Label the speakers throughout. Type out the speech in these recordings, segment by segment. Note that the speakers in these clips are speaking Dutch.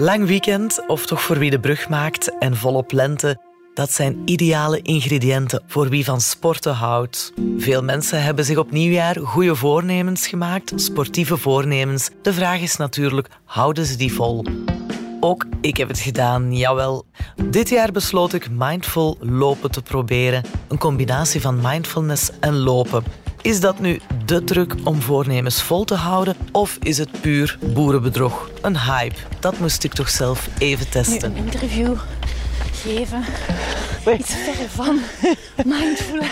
Speaker 1: Lang weekend, of toch voor wie de brug maakt, en volop lente, dat zijn ideale ingrediënten voor wie van sporten houdt. Veel mensen hebben zich op nieuwjaar goede voornemens gemaakt, sportieve voornemens. De vraag is natuurlijk, houden ze die vol? Ook ik heb het gedaan, jawel. Dit jaar besloot ik mindful lopen te proberen. Een combinatie van mindfulness en lopen. Is dat nu de truc om voornemens vol te houden of is het puur boerenbedrog? Een hype? Dat moest ik toch zelf even testen.
Speaker 2: Nu een interview geven. Iets verre van mindful.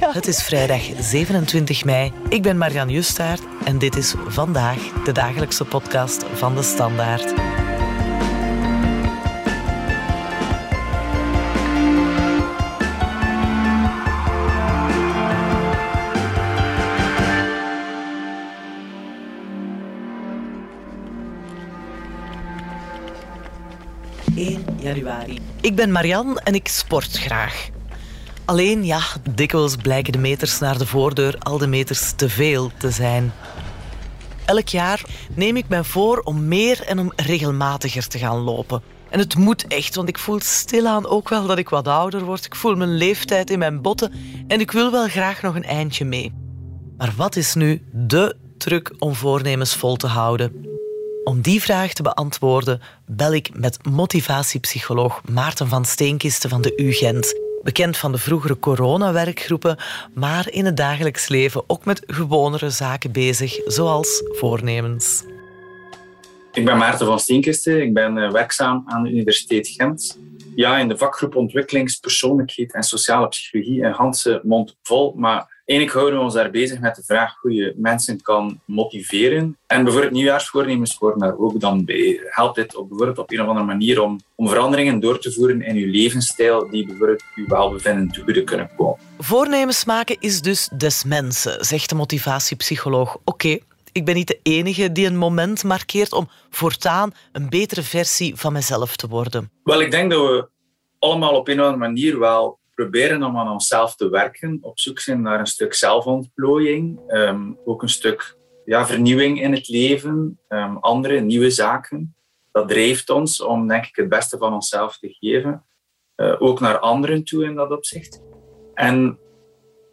Speaker 1: Het is vrijdag 27 mei. Ik ben Marian Justaert en dit is vandaag de dagelijkse podcast van de Standaard. Ik ben Marian en ik sport graag. Alleen ja, dikwijls blijken de meters naar de voordeur al de meters te veel te zijn. Elk jaar neem ik mij voor om meer en om regelmatiger te gaan lopen. En het moet echt, want ik voel stilaan ook wel dat ik wat ouder word. Ik voel mijn leeftijd in mijn botten en ik wil wel graag nog een eindje mee. Maar wat is nu de truc om voornemens vol te houden? Om die vraag te beantwoorden bel ik met motivatiepsycholoog Maarten van Steenkisten van de UGent. Bekend van de vroegere coronawerkgroepen, maar in het dagelijks leven ook met gewonere zaken bezig, zoals voornemens.
Speaker 3: Ik ben Maarten van Steenkisten, ik ben eh, werkzaam aan de Universiteit Gent. Ja, in de vakgroep Ontwikkelingspersoonlijkheid en Sociale Psychologie en Hanse mond vol, maar Eigenlijk houden we ons daar bezig met de vraag hoe je mensen kan motiveren. En bijvoorbeeld nieuwjaarsvoornemens horen daar ook dan bij. Helpt dit op, bijvoorbeeld op een of andere manier om, om veranderingen door te voeren in je levensstijl die bijvoorbeeld je welbevinden te kunnen komen?
Speaker 1: Voornemens maken is dus des mensen, zegt de motivatiepsycholoog. Oké, ik ben niet de enige die een moment markeert om voortaan een betere versie van mezelf te worden.
Speaker 3: Wel, ik denk dat we allemaal op een of andere manier wel proberen om aan onszelf te werken, op zoek zijn naar een stuk zelfontplooiing, um, ook een stuk ja, vernieuwing in het leven, um, andere nieuwe zaken. Dat drijft ons om denk ik, het beste van onszelf te geven, uh, ook naar anderen toe in dat opzicht. En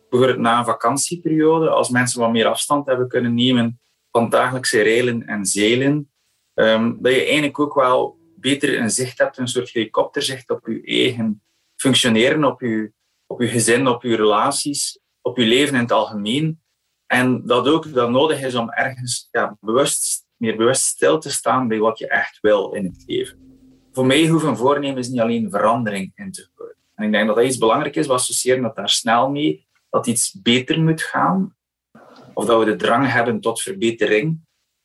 Speaker 3: bijvoorbeeld na een vakantieperiode, als mensen wat meer afstand hebben kunnen nemen van dagelijkse reilen en zeilen, um, dat je eigenlijk ook wel beter een zicht hebt, een soort helikopterzicht op je eigen functioneren op je, op gezin, op je relaties, op je leven in het algemeen. En dat ook dat nodig is om ergens ja, bewust, meer bewust stil te staan bij wat je echt wil in het leven. Voor mij hoeven voornemens niet alleen verandering in te voeren. En ik denk dat dat iets belangrijk is. We associëren dat daar snel mee, dat iets beter moet gaan. Of dat we de drang hebben tot verbetering.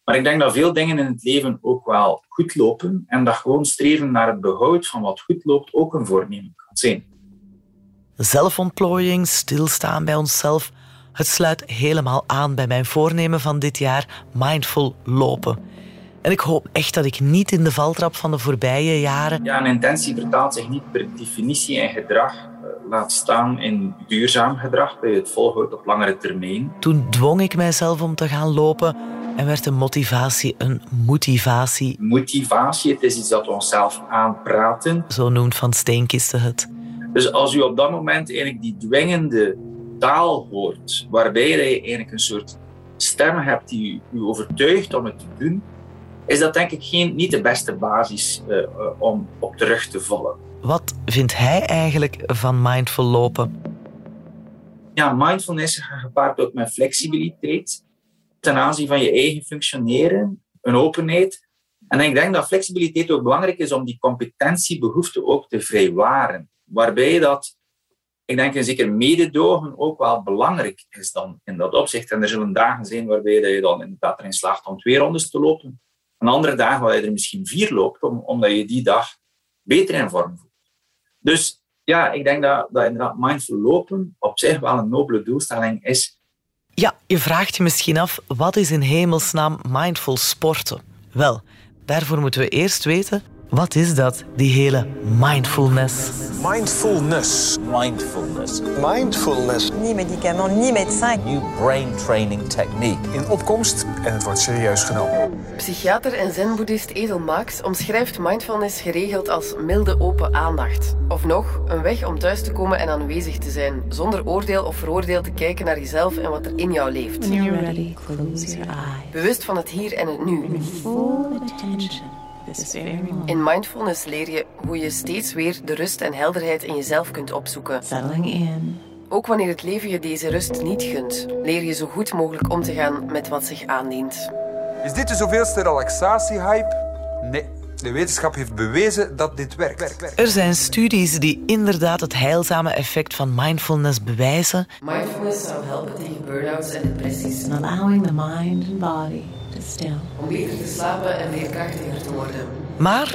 Speaker 3: Maar ik denk dat veel dingen in het leven ook wel goed lopen en dat gewoon streven naar het behoud van wat goed loopt ook een voornemen zijn.
Speaker 1: Zelfontplooiing, stilstaan bij onszelf, het sluit helemaal aan bij mijn voornemen van dit jaar, mindful lopen. En ik hoop echt dat ik niet in de valtrap van de voorbije jaren.
Speaker 3: Ja, een intentie vertaalt zich niet per definitie in gedrag, eh, laat staan in duurzaam gedrag bij het volhouden op langere termijn.
Speaker 1: Toen dwong ik mijzelf om te gaan lopen en werd de motivatie een motivatie.
Speaker 3: Motivatie, het is iets dat we onszelf aanpraten.
Speaker 1: Zo noemt Van Steenkisten het.
Speaker 3: Dus als u op dat moment eigenlijk die dwingende taal hoort, waarbij je eigenlijk een soort stem hebt die u, overtuigt om het te doen, is dat denk ik geen, niet de beste basis uh, om op terug te vallen.
Speaker 1: Wat vindt hij eigenlijk van mindful lopen?
Speaker 3: Ja, mindfulness gaat gepaard ook met flexibiliteit ten aanzien van je eigen functioneren, een openheid. En ik denk dat flexibiliteit ook belangrijk is om die competentiebehoefte ook te vrijwaren. Waarbij dat, ik denk een zeker mededogen ook wel belangrijk is dan in dat opzicht. En er zullen dagen zijn waarbij je dan inderdaad erin slaagt om twee rondes te lopen. En andere dagen waar je er misschien vier loopt, omdat je die dag beter in vorm voelt. Dus ja, ik denk dat, dat inderdaad mindful lopen op zich wel een nobele doelstelling is
Speaker 1: ja, je vraagt je misschien af, wat is in hemelsnaam mindful sporten? Wel, daarvoor moeten we eerst weten, wat is dat, die hele mindfulness?
Speaker 4: Mindfulness.
Speaker 5: Mindfulness.
Speaker 4: Mindfulness.
Speaker 6: Ni médicament, ni médecin.
Speaker 5: New brain training technique.
Speaker 4: In opkomst en het wordt serieus genomen.
Speaker 5: Psychiater en zenboeddhist Edel Max omschrijft mindfulness geregeld als milde open aandacht. Of nog, een weg om thuis te komen en aanwezig te zijn, zonder oordeel of veroordeel te kijken naar jezelf en wat er in jou leeft.
Speaker 2: When you're ready, close your eyes.
Speaker 5: Bewust van het hier en het nu.
Speaker 2: Full attention.
Speaker 5: In mindfulness leer je hoe je steeds weer de rust en helderheid in jezelf kunt opzoeken.
Speaker 2: Settling in.
Speaker 5: Ook wanneer het leven je deze rust niet gunt, leer je zo goed mogelijk om te gaan met wat zich aandient.
Speaker 6: Is dit de zoveelste relaxatiehype? Nee, de wetenschap heeft bewezen dat dit werkt.
Speaker 1: Er zijn studies die inderdaad het heilzame effect van mindfulness bewijzen,
Speaker 5: Mindfulness zou helpen tegen burn-outs en depressies,
Speaker 2: allowing the mind and body to still.
Speaker 5: om beter te slapen en veerkrachtiger te worden.
Speaker 1: maar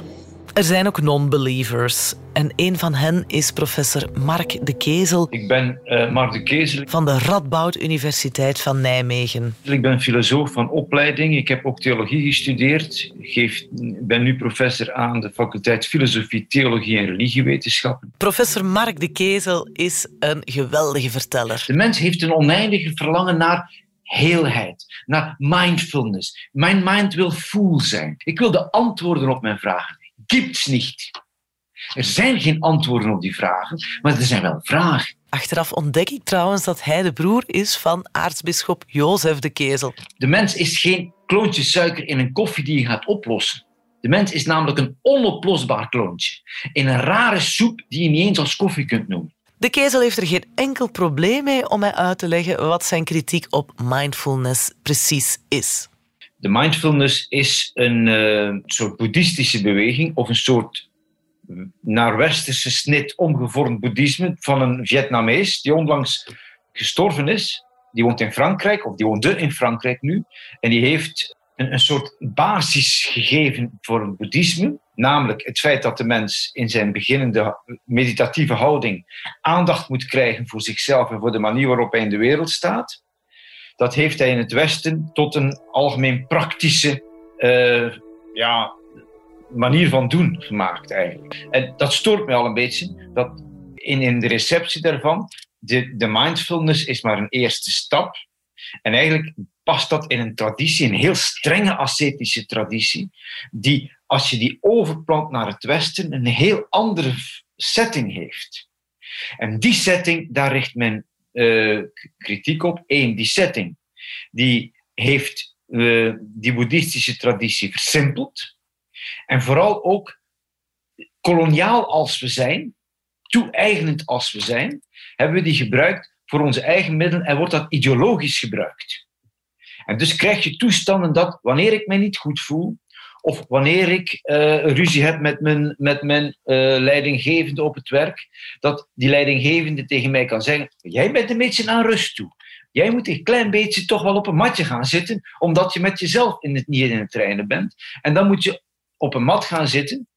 Speaker 1: er zijn ook non-believers. En een van hen is professor Mark de Kezel
Speaker 7: Ik ben eh Mark de Kezel.
Speaker 1: van de Radboud Universiteit van Nijmegen.
Speaker 7: Ik ben filosoof van opleiding. Ik heb ook theologie gestudeerd. Geef, ben nu professor aan de faculteit Filosofie, Theologie en Religiewetenschappen.
Speaker 1: Professor Mark de Kezel is een geweldige verteller.
Speaker 7: De mens heeft een oneindige verlangen naar heelheid, naar mindfulness. Mijn mind wil full zijn. Ik wil de antwoorden op mijn vragen. Gibt's niet. Er zijn geen antwoorden op die vragen, maar er zijn wel vragen.
Speaker 1: Achteraf ontdek ik trouwens dat hij de broer is van aartsbisschop Jozef de Kezel.
Speaker 7: De mens is geen kloontje suiker in een koffie die je gaat oplossen. De mens is namelijk een onoplosbaar kloontje. In een rare soep die je niet eens als koffie kunt noemen.
Speaker 1: De Kezel heeft er geen enkel probleem mee om mij uit te leggen wat zijn kritiek op mindfulness precies is.
Speaker 7: De mindfulness is een eh, soort boeddhistische beweging of een soort naar westerse snit omgevormd boeddhisme van een Vietnamees die onlangs gestorven is. Die woont in Frankrijk, of die woonde in Frankrijk nu. En die heeft een, soort basis gegeven voor het boeddhisme. Namelijk het feit dat de mens in zijn beginnende meditatieve houding aandacht moet krijgen voor zichzelf en voor de manier waarop hij in de wereld staat. Dat heeft hij in het Westen tot een algemeen praktische eh, ja, manier van doen gemaakt eigenlijk. En dat stoort mij al een beetje, dat in, in de receptie daarvan, de, de mindfulness is maar een eerste stap. En eigenlijk past dat in een traditie, een heel strenge ascetische traditie, die als je die overplant naar het Westen, een heel andere setting heeft. En die setting, daar richt men uh, kritiek op. Eén, die setting, die heeft uh, die boeddhistische traditie versimpeld. En vooral ook koloniaal als we zijn, toe-eigenend als we zijn, hebben we die gebruikt voor onze eigen middelen en wordt dat ideologisch gebruikt. En dus krijg je toestanden dat wanneer ik mij niet goed voel, of wanneer ik uh, ruzie heb met mijn, met mijn uh, leidinggevende op het werk, dat die leidinggevende tegen mij kan zeggen: Jij bent een beetje aan rust toe. Jij moet een klein beetje toch wel op een matje gaan zitten, omdat je met jezelf in het, niet in het trainen bent. En dan moet je op een mat gaan zitten.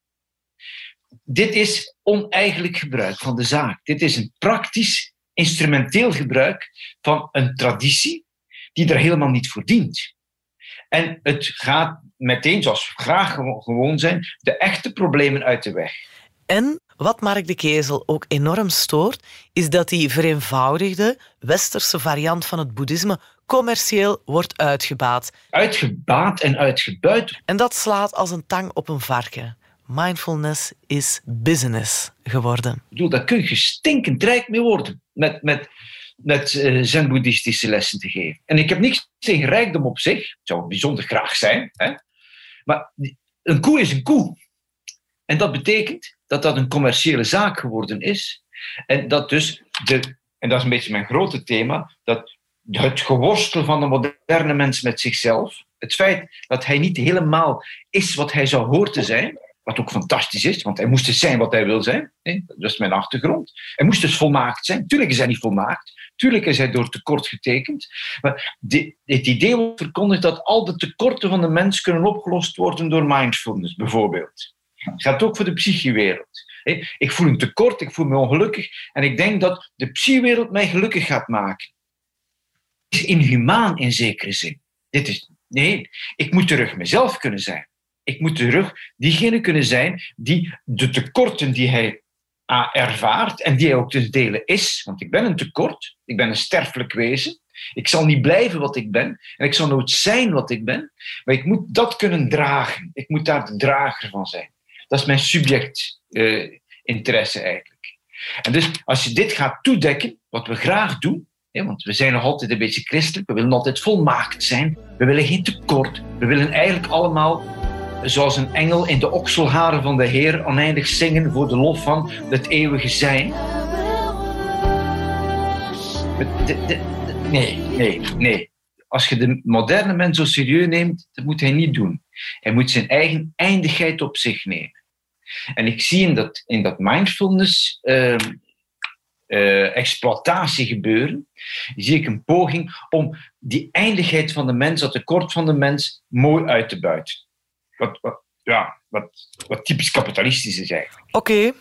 Speaker 7: Dit is oneigenlijk gebruik van de zaak. Dit is een praktisch, instrumenteel gebruik van een traditie die er helemaal niet voor dient. En het gaat meteen, zoals we graag gewoon zijn, de echte problemen uit de weg.
Speaker 1: En wat Mark de Kezel ook enorm stoort, is dat die vereenvoudigde westerse variant van het boeddhisme commercieel wordt uitgebaat.
Speaker 7: Uitgebaat en uitgebuit.
Speaker 1: En dat slaat als een tang op een varken. Mindfulness is business geworden.
Speaker 7: Ik bedoel, daar kun je stinkend rijk mee worden met, met, met uh, zen-boeddhistische lessen te geven. En ik heb niks tegen rijkdom op zich. Het zou bijzonder graag zijn. Hè? Maar een koe is een koe. En dat betekent dat dat een commerciële zaak geworden is. En dat dus, de, en dat is een beetje mijn grote thema, dat het geworstel van de moderne mens met zichzelf, het feit dat hij niet helemaal is wat hij zou horen te zijn, wat ook fantastisch is, want hij moest dus zijn wat hij wil zijn. Dat is mijn achtergrond. Hij moest dus volmaakt zijn. Tuurlijk is hij niet volmaakt. Tuurlijk is hij door tekort getekend. Maar de, het idee wordt verkondigd dat al de tekorten van de mens kunnen opgelost worden door mindfulness, bijvoorbeeld. Het gaat ook voor de psychewereld. Ik voel een tekort, ik voel me ongelukkig en ik denk dat de psychewereld mij gelukkig gaat maken. Het is inhumaan in zekere zin. Dit is, nee, ik moet terug mezelf kunnen zijn. Ik moet terug diegene kunnen zijn die de tekorten die hij ervaart en die hij ook te delen is, want ik ben een tekort, ik ben een sterfelijk wezen, Ik zal niet blijven wat ik ben en ik zal nooit zijn wat ik ben, maar ik moet dat kunnen dragen. Ik moet daar de drager van zijn. Dat is mijn subject uh, interesse eigenlijk. En dus als je dit gaat toedekken, wat we graag doen, want we zijn nog altijd een beetje christelijk, we willen altijd volmaakt zijn, we willen geen tekort, we willen eigenlijk allemaal zoals een engel in de okselharen van de Heer oneindig zingen voor de lof van het eeuwige zijn. Nee, nee, nee. Als je de moderne mens zo serieus neemt, dat moet hij niet doen. Hij moet zijn eigen eindigheid op zich nemen. En ik zie in dat, in dat mindfulness uh, uh, exploitatie gebeuren, zie ik een poging om die eindigheid van de mens, dat tekort van de mens, mooi uit te buiten. Wat, wat, ja, wat, wat typisch kapitalistisch is eigenlijk.
Speaker 1: Oké,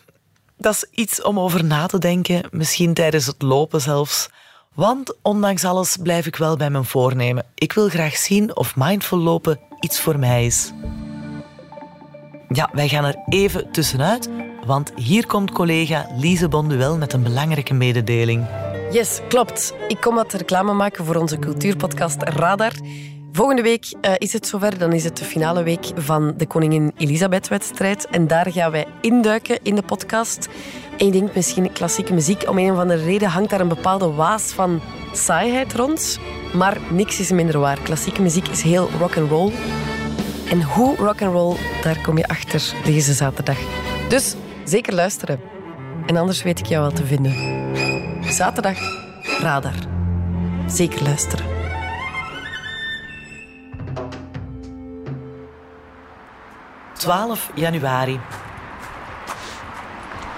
Speaker 1: dat is iets om over na te denken, misschien tijdens het lopen zelfs. Want ondanks alles blijf ik wel bij mijn voornemen. Ik wil graag zien of mindful lopen iets voor mij is. Ja, wij gaan er even tussenuit, want hier komt collega Lise Bonduel met een belangrijke mededeling.
Speaker 5: Yes, klopt. Ik kom wat reclame maken voor onze cultuurpodcast Radar. Volgende week uh, is het zover. Dan is het de finale week van de Koningin Elisabeth-wedstrijd. En daar gaan wij induiken in de podcast. En ik denk misschien klassieke muziek. Om een of andere reden hangt daar een bepaalde waas van saaiheid rond. Maar niks is minder waar. Klassieke muziek is heel rock and roll. En hoe rock and roll, daar kom je achter deze zaterdag. Dus zeker luisteren. En anders weet ik jou wel te vinden. Zaterdag, Radar. Zeker luisteren.
Speaker 1: 12 januari.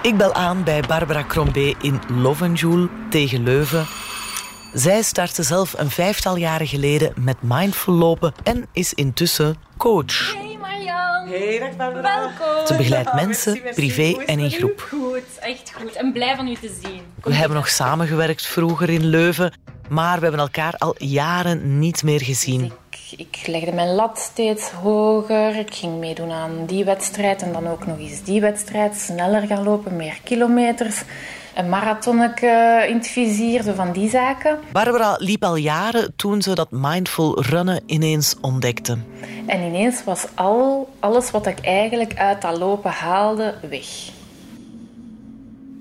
Speaker 1: Ik bel aan bij Barbara Crombé in Lovenjoul tegen Leuven. Zij startte zelf een vijftal jaren geleden met mindful lopen en is intussen coach.
Speaker 2: Hey Marjan.
Speaker 1: Hey, dag
Speaker 2: Barbara. Welkom.
Speaker 1: Ze begeleidt mensen, privé en in groep.
Speaker 2: Goed, echt goed. En blij van u te zien.
Speaker 1: We hebben nog samengewerkt vroeger in Leuven, maar we hebben elkaar al jaren niet meer gezien
Speaker 2: ik legde mijn lat steeds hoger. Ik ging meedoen aan die wedstrijd en dan ook nog eens die wedstrijd. Sneller gaan lopen, meer kilometers. Een marathonnetje in het vizier, zo van die zaken.
Speaker 1: Barbara liep al jaren toen ze dat mindful runnen ineens ontdekte.
Speaker 2: En ineens was al, alles wat ik eigenlijk uit dat lopen haalde, weg.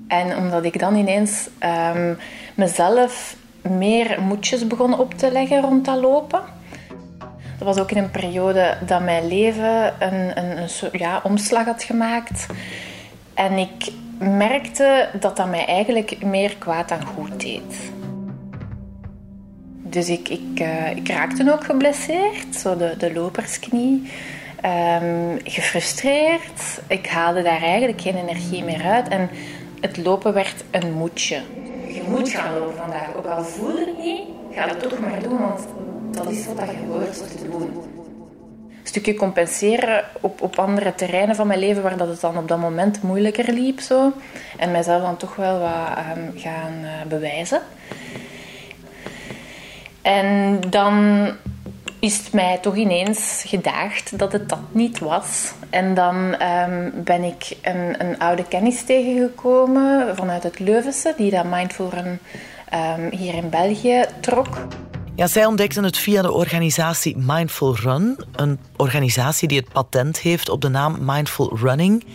Speaker 2: En omdat ik dan ineens um, mezelf meer moedjes begon op te leggen rond dat lopen dat was ook in een periode dat mijn leven een, een, een ja, omslag had gemaakt. En ik merkte dat dat mij eigenlijk meer kwaad dan goed deed. Dus ik, ik, uh, ik raakte ook geblesseerd, zo de, de lopersknie. Um, gefrustreerd. Ik haalde daar eigenlijk geen energie meer uit. En het lopen werd een moedje. Je moet gaan lopen vandaag. Ook al voel je het niet, ga het toch maar doen. Want dat is wat je hoort te doen. Een stukje compenseren op, op andere terreinen van mijn leven waar dat het dan op dat moment moeilijker liep. Zo. En mijzelf dan toch wel wat um, gaan uh, bewijzen. En dan is het mij toch ineens gedaagd dat het dat niet was. En dan um, ben ik een, een, oude kennis tegengekomen vanuit het Leuvense, die dat Mindful Run um, hier in België trok.
Speaker 1: Ja, zij ontdekten het via de organisatie Mindful Run, een organisatie die het patent heeft op de naam Mindful Running.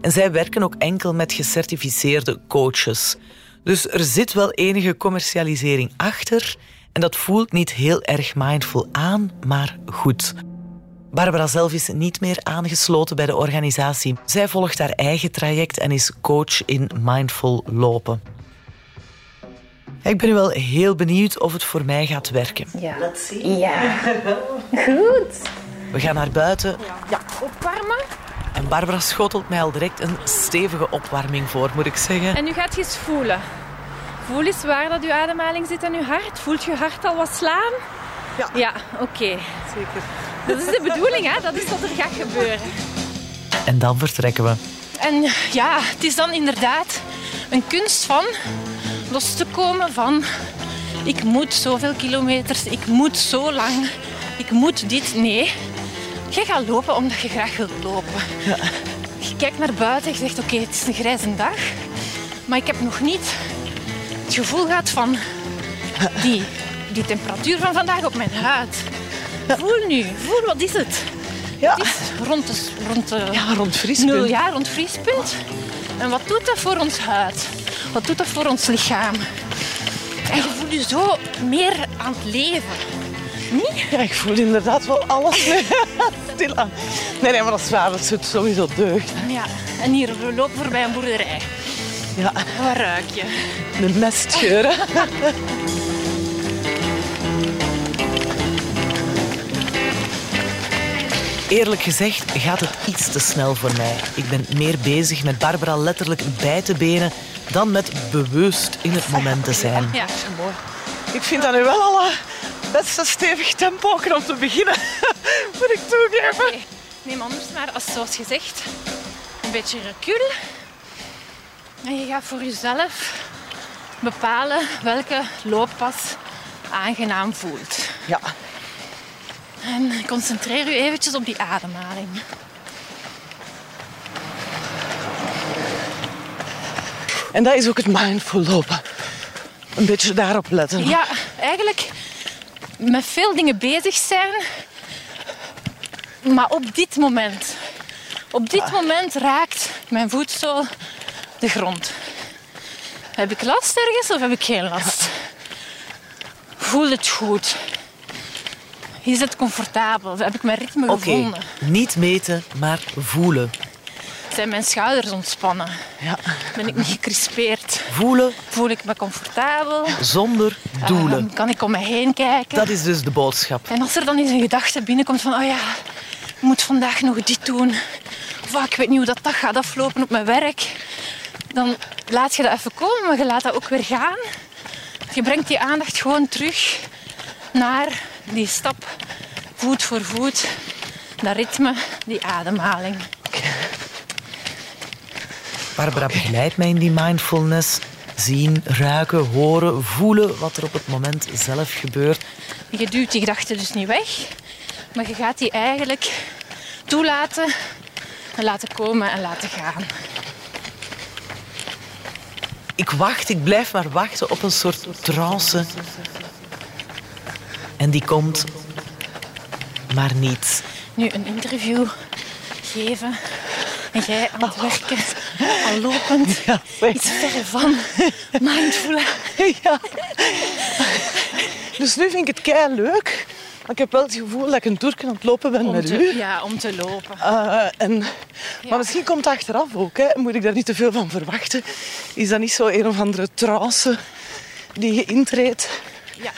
Speaker 1: En zij werken ook enkel met gecertificeerde coaches. Dus er zit wel enige commercialisering achter en dat voelt niet heel erg mindful aan, maar goed. Barbara zelf is niet meer aangesloten bij de organisatie. Zij volgt haar eigen traject en is coach in mindful lopen. Ik ben wel heel benieuwd of het voor mij gaat werken.
Speaker 2: Ja. Let's see. Ja. Goed.
Speaker 1: We gaan naar buiten.
Speaker 2: Ja, opwarmen.
Speaker 1: En Barbara schotelt mij al direct een stevige opwarming voor, moet ik zeggen.
Speaker 2: En nu gaat je eens voelen. Voel eens waar dat uw ademhaling zit in uw hart. Voelt je hart al wat slaan?
Speaker 1: Ja.
Speaker 2: Ja, oké.
Speaker 1: Zeker.
Speaker 2: Dat is de bedoeling, hè? Dat is wat er gaat gebeuren.
Speaker 1: En dan vertrekken we.
Speaker 2: En ja, het is dan inderdaad een kunst van los te komen van ik moet zoveel kilometers, ik moet zo lang, ik moet dit. Nee, je gaat lopen omdat je graag wilt lopen. Ja. Je kijkt naar buiten en je zegt oké, het is een grijze dag, maar ik heb nog niet het gevoel gehad van die, die temperatuur van vandaag op mijn huid. Voel nu, voel wat is het?
Speaker 1: Ja,
Speaker 2: Het is rond de, rond de
Speaker 1: ja rond vriespunt.
Speaker 2: nul jaar, rond vriespunt. En wat doet dat voor ons huid? Wat doet dat voor ons lichaam? En je voelt je zo meer aan het leven. Niet?
Speaker 1: Ja, ik voel inderdaad wel alles nu. Stilaan. Nee, nee, maar dat is waar. Dat doet sowieso deugd.
Speaker 2: Ja. En hier, we lopen voorbij een boerderij.
Speaker 1: Ja,
Speaker 2: Wat ruik je?
Speaker 1: de mestgeuren. Eerlijk gezegd gaat het iets te snel voor mij. Ik ben meer bezig met Barbara letterlijk bij te benen dan met bewust in het moment te zijn.
Speaker 2: Ja.
Speaker 1: Ik vind dat nu wel al een best een stevig tempo om te beginnen. Moet ik toegeven.
Speaker 2: Neem anders maar, als, zoals gezegd, een beetje recul. En je gaat voor jezelf bepalen welke looppas aangenaam voelt.
Speaker 1: Ja,
Speaker 2: En concentreer je eventjes op die ademhaling.
Speaker 1: En dat is ook het mindful lopen. Een beetje daarop letten.
Speaker 2: Ja, eigenlijk met veel dingen bezig zijn, maar op dit moment. Op dit moment raakt mijn voetzool de grond. Heb ik last ergens of heb ik geen last? Voel het goed. Is het comfortabel? Heb ik mijn ritme
Speaker 1: Oké,
Speaker 2: gevonden?
Speaker 1: niet meten, maar voelen.
Speaker 2: Zijn mijn schouders ontspannen?
Speaker 1: Ja.
Speaker 2: Ben ik niet gecrispeerd?
Speaker 1: Voelen
Speaker 2: Voel ik me comfortabel?
Speaker 1: zonder doelen.
Speaker 2: Ehm, kan ik om me heen kijken?
Speaker 1: Dat is dus de boodschap.
Speaker 2: En als er dan eens een gedachte binnenkomt van, oh ja, ik moet vandaag nog dit doen. Of ah, ik weet niet hoe dat, dat gaat aflopen op mijn werk. Dan laat je dat even komen, maar je laat dat ook weer gaan. Je brengt die aandacht gewoon terug naar die stap, voet voor voet. Dat ritme, die ademhaling.
Speaker 1: Barbara begeleidt mij in die mindfulness. Zien, ruiken, horen, voelen wat er op het moment zelf gebeurt.
Speaker 2: Je duwt die gedachte dus niet weg, maar je gaat die eigenlijk toelaten en laten komen en laten gaan.
Speaker 1: Ik wacht, ik blijf maar wachten op een soort trance. En die komt, maar niet.
Speaker 2: nu een interview geven en jij aan het werken, al lopend,
Speaker 1: Ja,
Speaker 2: iets ver van mindful.
Speaker 1: Ja. Dus nu vind ik het kei leuk. Maar ik heb wel het gevoel dat ik een toerken aan het lopen ben
Speaker 2: Om
Speaker 1: met
Speaker 2: te,
Speaker 1: u.
Speaker 2: ja, om te lopen.
Speaker 1: Eh, en, Maar misschien komt het achteraf ook. Hè. Moet ik daar niet te veel van verwachten? Is dat niet zo een of andere trance die je intreedt?
Speaker 2: Ja.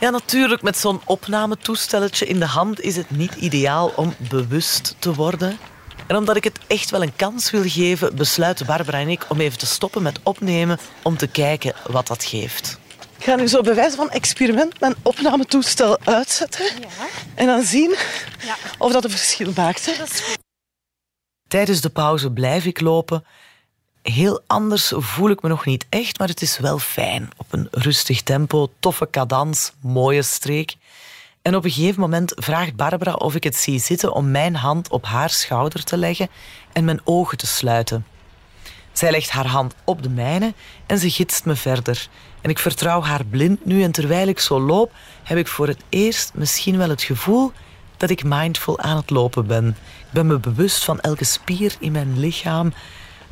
Speaker 1: Ja, natuurlijk. Met zo'n opnametoestelletje in de hand is het niet ideaal om bewust te worden. En omdat ik het echt wel een kans wil geven, besluiten Barbara en ik om even te stoppen met opnemen om te kijken wat dat geeft. Ik ga nu zo bij wijze van experiment mijn opnametoestel uitzetten
Speaker 2: Ja,
Speaker 1: en dan zien
Speaker 2: ja,
Speaker 1: of dat een verschil maakt. hè. Tijdens de pauze blijf ik lopen. Heel anders voel ik me nog niet echt, maar het is wel fijn. Op een rustig tempo, toffe cadans, mooie streek. En op een gegeven moment vraagt Barbara of ik het zie zitten om mijn hand op haar schouder te leggen en mijn ogen te sluiten. Zij legt haar hand op de mijne en ze gidst me verder. En ik vertrouw haar blind nu en terwijl ik zo loop, heb ik voor het eerst misschien wel het gevoel dat ik mindful aan het lopen ben. Ik ben me bewust van elke spier in mijn lichaam,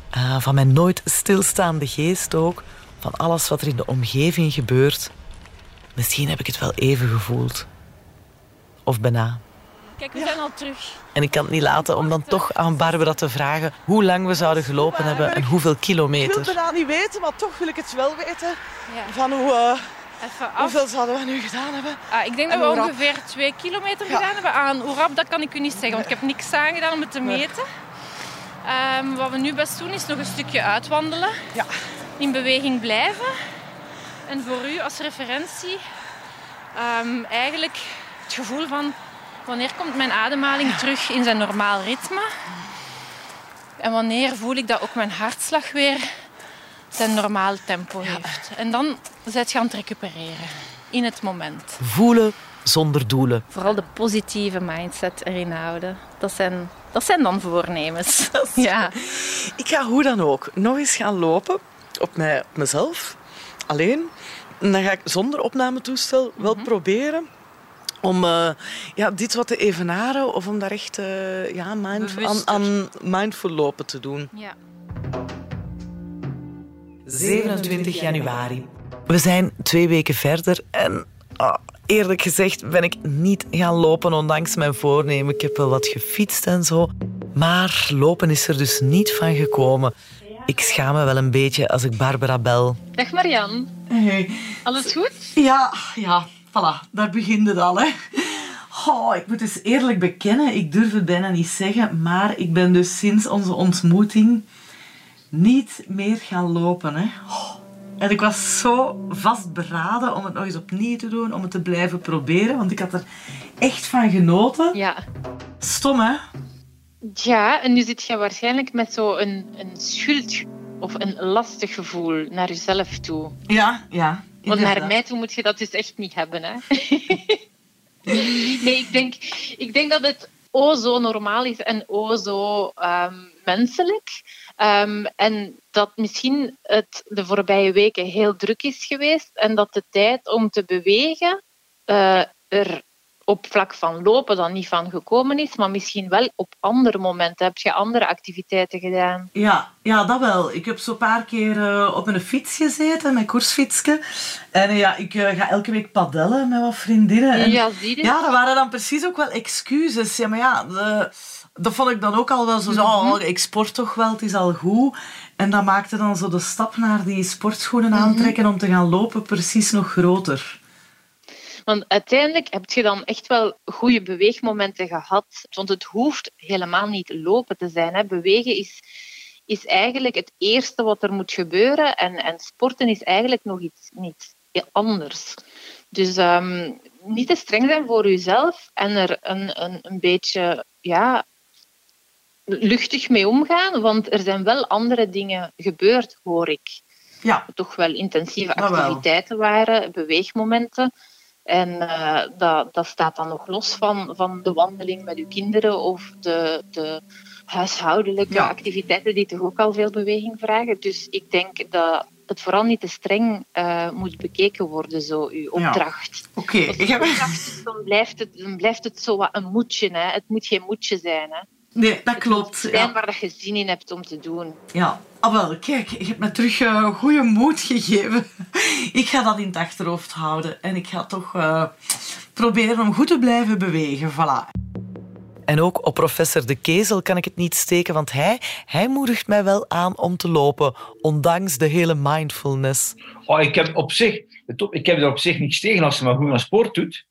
Speaker 1: eh, van mijn nooit stilstaande geest ook, van alles wat er in de omgeving gebeurt. Misschien heb ik het wel even gevoeld. Of bijna.
Speaker 2: Kijk, we zijn al terug.
Speaker 1: En ik kan het niet laten om dan toch aan Barbara te vragen hoe lang we zouden gelopen hebben en hoeveel
Speaker 8: Ik wil
Speaker 1: kilometer.
Speaker 8: het bijna niet weten, maar toch wil ik het wel weten.
Speaker 2: Ja.
Speaker 8: Van hoe, eh,
Speaker 2: Even af.
Speaker 8: hoeveel zouden we nu gedaan hebben?
Speaker 2: Ah, ik denk
Speaker 8: En
Speaker 2: dat we
Speaker 8: rap?
Speaker 2: ongeveer twee kilometer gedaan hebben. Aan hoe rap, dat kan ik u niet zeggen, want ik heb niks aangedaan om het te meten. Ehm, wat we nu best doen, is nog een stukje uitwandelen.
Speaker 8: Ja.
Speaker 2: In beweging blijven. En voor u als referentie ehm, eigenlijk het gevoel van wanneer komt mijn ademhaling terug in zijn normaal ritme. En wanneer voel ik dat ook mijn hartslag weer zijn normaal tempo heeft. En dan zet je aan het recupereren in het moment.
Speaker 1: Voelen zonder doelen.
Speaker 2: Vooral de positieve mindset erin houden. Dat zijn, dat zijn dan voornemens. Ja.
Speaker 8: Ik ga hoe dan ook nog eens gaan lopen op, mij, op mezelf. Alleen. dan ga ik zonder opnametoestel wel proberen om eh, ja, dit wat te evenaren of om daar echt eh, ja, mind, aan, aan mindful lopen te doen.
Speaker 2: Ja.
Speaker 1: 27 januari. We zijn twee weken verder en ah, eerlijk gezegd ben ik niet gaan lopen ondanks mijn voornemen. Ik heb wel wat gefietst en zo, maar lopen is er dus niet van gekomen. Ik schaam me wel een beetje als ik Barbara bel.
Speaker 2: Dag Marian,
Speaker 1: Hey.
Speaker 2: alles goed?
Speaker 1: Ja, ja, voilà, daar begint het al, hè. Oh, ik moet eens eerlijk bekennen, ik durf het bijna niet zeggen, maar ik ben dus sinds onze ontmoeting niet meer gaan lopen, hè. Oh, En ik was zo vastberaden om het nog eens opnieuw te doen, om het te blijven proberen, want ik had er echt van genoten.
Speaker 2: Ja.
Speaker 1: Stom, hè?
Speaker 2: Ja, en nu zit je waarschijnlijk met zo'n een, een schuld of een lastig gevoel naar jezelf toe.
Speaker 1: Ja, ja.
Speaker 2: Want naar mij toe moet je dat dus echt niet hebben. Hè? nee, ik denk, ik denk dat het o zo normaal is en o zo ehm, menselijk. Ehm, en dat misschien het de voorbije weken heel druk is geweest en dat de tijd om te bewegen eh, er op vlak van lopen dan niet van gekomen is, maar misschien wel op andere momenten. Heb je andere activiteiten gedaan?
Speaker 1: Ja, ja, dat wel. Ik heb zo'n paar keer eh, op een fiets gezeten, mijn koersfietsje. En eh, ja, ik eh, ga elke week padellen met wat vriendinnen. En,
Speaker 2: Ja, zie je?
Speaker 1: ja, dat waren dan precies ook wel excuses. Ja, maar ja, de- dat vond ik dan ook al wel zo. zo,
Speaker 2: Mhm.
Speaker 1: oh, ik sport toch wel, het is al goed. En dat maakte dan zo de stap naar die sportschoenen aantrekken om te gaan lopen precies nog groter.
Speaker 2: Want uiteindelijk heb je dan echt wel goede beweegmomenten gehad. Want het hoeft helemaal niet lopen te zijn. Hè. Bewegen is, is eigenlijk het eerste wat er moet gebeuren. En, en sporten is eigenlijk nog iets, iets anders. Dus ehm, niet te streng zijn voor jezelf en er een, een, een beetje ja, luchtig mee omgaan. Want er zijn wel andere dingen gebeurd, hoor ik
Speaker 1: Ja,
Speaker 2: toch wel intensieve
Speaker 1: wel.
Speaker 2: activiteiten waren, beweegmomenten. En eh, dat, dat staat dan nog los van, van de wandeling met uw kinderen of de, de huishoudelijke
Speaker 1: Ja.
Speaker 2: activiteiten die toch ook al veel beweging vragen. Dus ik denk dat het vooral niet te streng eh, moet bekeken worden, zo uw opdracht.
Speaker 1: oké. Heb...
Speaker 2: opdracht is, dan blijft het, dan blijft het zo wat een moedje. Hè. Het moet geen moedje zijn. Hè.
Speaker 1: Nee, dat
Speaker 2: Het
Speaker 1: klopt.
Speaker 2: zijn
Speaker 1: Ja.
Speaker 2: waar dat je zin in hebt om te doen.
Speaker 1: Ja, ah, wel, kijk, je hebt me terug eh, goede moed gegeven. ik ga dat in het achterhoofd houden en ik ga toch eh, proberen om goed te blijven bewegen. Voilà. En ook op professor De Kezel kan ik het niet steken, want hij, hij moedigt mij wel aan om te lopen, ondanks de hele mindfulness.
Speaker 7: Oh, ik heb op zich, ik heb er op zich niks tegen als ze maar goed aan sport doet.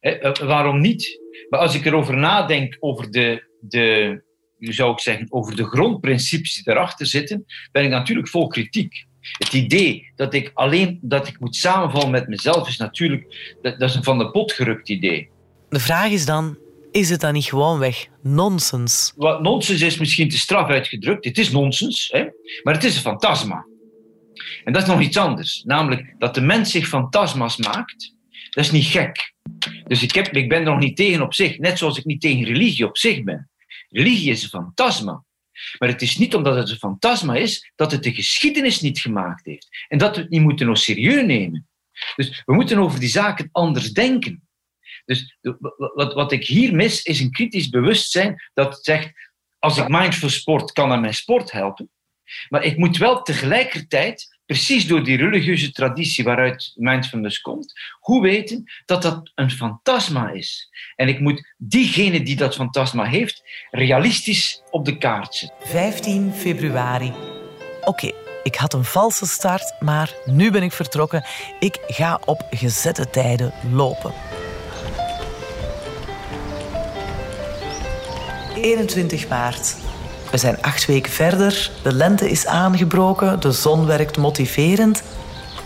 Speaker 7: Eh, waarom niet? Maar als ik erover nadenk, over de, de, zou ik zeggen, over de grondprincipes die erachter zitten, ben ik natuurlijk vol kritiek. Het idee dat ik alleen dat ik moet samenvallen met mezelf is natuurlijk, dat, dat is een van de pot gerukt idee.
Speaker 1: De vraag is dan, is het dan niet gewoonweg nonsens?
Speaker 7: Wat nonsens is misschien te straf uitgedrukt. Het is nonsens, hè? maar het is een fantasma. En dat is nog iets anders. Namelijk dat de mens zich fantasma's maakt, dat is niet gek. Dus ik, heb, ik ben er nog niet tegen op zich, net zoals ik niet tegen religie op zich ben. Religie is een fantasma. Maar het is niet omdat het een fantasma is, dat het de geschiedenis niet gemaakt heeft. En dat we het niet moeten nog serieus nemen. Dus we moeten over die zaken anders denken. Dus wat, wat ik hier mis, is een kritisch bewustzijn dat zegt, als ik mindful sport, kan dat mijn sport helpen. Maar ik moet wel tegelijkertijd, precies door die religieuze traditie waaruit mindfulness komt, goed weten dat dat een fantasma is. En ik moet diegene die dat fantasma heeft, realistisch op de kaart zetten.
Speaker 1: 15 februari. Oké, ik had een valse start, maar nu ben ik vertrokken. Ik ga op gezette tijden lopen. 21 maart. We zijn acht weken verder. De lente is aangebroken. De zon werkt motiverend.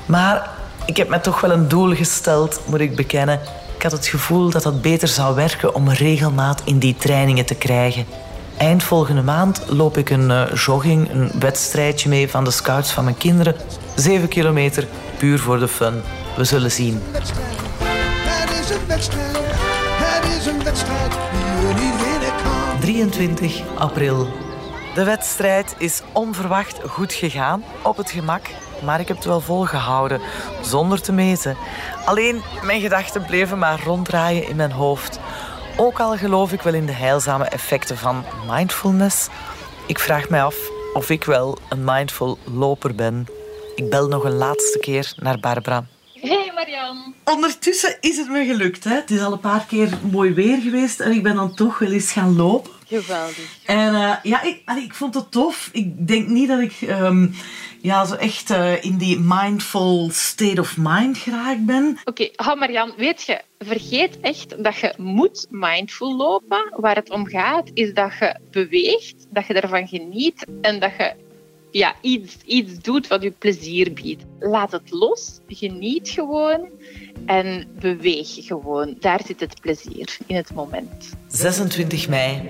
Speaker 1: Maar ik heb me toch wel een doel gesteld, moet ik bekennen. Ik had het gevoel dat dat beter zou werken om regelmaat in die trainingen te krijgen. Eind volgende maand loop ik een eh, jogging, een wedstrijdje mee van de scouts van mijn kinderen. Zeven kilometer, puur voor de fun. We zullen zien.
Speaker 9: Het is een wedstrijd, het is een wedstrijd die jullie willen kan.
Speaker 1: 23 april. De wedstrijd is onverwacht goed gegaan, op het gemak. Maar ik heb het wel volgehouden, zonder te meten. Alleen, mijn gedachten bleven maar ronddraaien in mijn hoofd. Ook al geloof ik wel in de heilzame effecten van mindfulness, ik vraag mij af of ik wel een mindful loper ben. Ik bel nog een laatste keer naar Barbara.
Speaker 2: Hey Marianne.
Speaker 8: Ondertussen is het me gelukt. Hè. Het is al een paar keer mooi weer geweest en ik ben dan toch wel eens gaan lopen.
Speaker 2: Geweldig.
Speaker 8: En uh, ja, ik, allee, ik vond het tof. Ik denk niet dat ik um, ja, zo echt uh, in die mindful state of mind geraakt ben.
Speaker 2: Oké, okay, Marianne, weet je, vergeet echt dat je moet mindful lopen. Waar het om gaat, is dat je beweegt, dat je ervan geniet en dat je ja, iets, iets doet wat je plezier biedt. Laat het los, geniet gewoon en beweeg gewoon. Daar zit het plezier in het moment.
Speaker 1: 26 mei.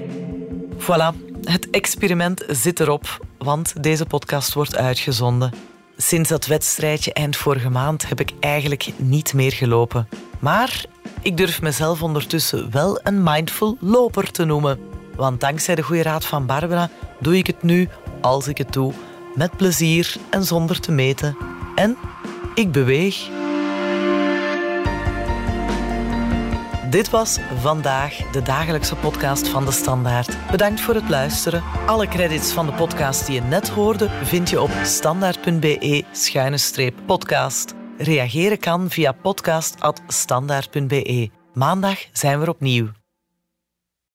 Speaker 1: Voilà, het experiment zit erop, want deze podcast wordt uitgezonden. Sinds dat wedstrijdje eind vorige maand heb ik eigenlijk niet meer gelopen. Maar ik durf mezelf ondertussen wel een mindful loper te noemen. Want dankzij de goede raad van Barbara doe ik het nu, als ik het doe, met plezier en zonder te meten. En ik beweeg. Dit was vandaag de dagelijkse podcast van de Standaard. Bedankt voor het luisteren. Alle credits van de podcast die je net hoorde vind je op standaard.be-podcast. Reageren kan via podcast.standaard.be. Maandag zijn we opnieuw.